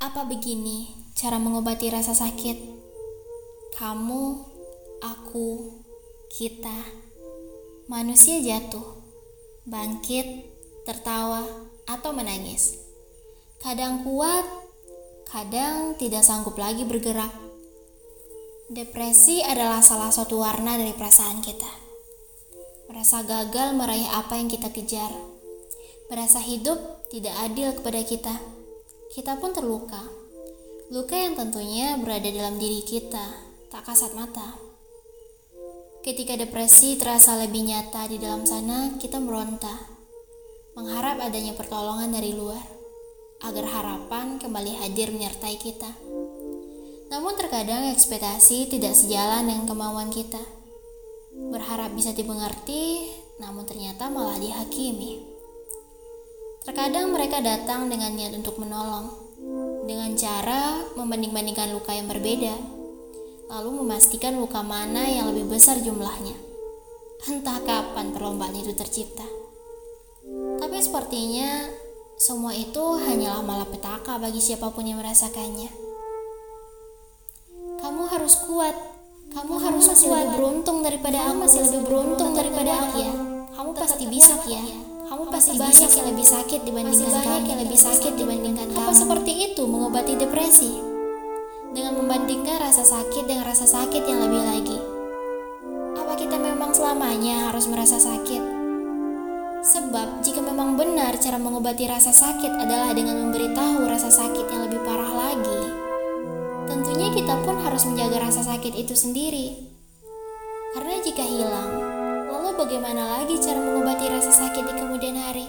Apa begini cara mengobati rasa sakit? Kamu, aku, kita, manusia jatuh, bangkit, tertawa, atau menangis. Kadang kuat, kadang tidak sanggup lagi bergerak. Depresi adalah salah satu warna dari perasaan kita. Merasa gagal meraih apa yang kita kejar. Merasa hidup tidak adil kepada kita. Kita pun terluka. Luka yang tentunya berada dalam diri kita, tak kasat mata. Ketika depresi terasa lebih nyata di dalam sana, kita meronta, mengharap adanya pertolongan dari luar, agar harapan kembali hadir menyertai kita. Namun terkadang ekspektasi tidak sejalan dengan kemauan kita. Berharap bisa dimengerti, namun ternyata malah dihakimi. Terkadang mereka datang dengan niat untuk menolong, dengan cara membanding-bandingkan luka yang berbeda, lalu memastikan luka mana yang lebih besar jumlahnya. Entah kapan perlombaan itu tercipta. Tapi sepertinya semua itu hanyalah malapetaka bagi siapa pun yang merasakannya. Kamu harus kuat. Kamu, harus masih kuat. lebih beruntung daripada aku. Masih lebih beruntung daripada aku ya. Kamu pasti bisa ya. Kamu pasti banyak yang lebih sakit dibandingkan banyak yang lebih sakit dibandingkan kamu. Apa seperti itu mengobati depresi? Dengan membandingkan rasa sakit dengan rasa sakit yang lebih lagi. Apa kita memang selamanya harus merasa sakit? Sebab jika memang benar cara mengobati rasa sakit adalah dengan memberitahu rasa sakit yang lebih parah lagi, tentunya kita pun harus menjaga rasa sakit itu sendiri. Karena jika hilang, bagaimana lagi cara mengobati rasa sakit di kemudian hari?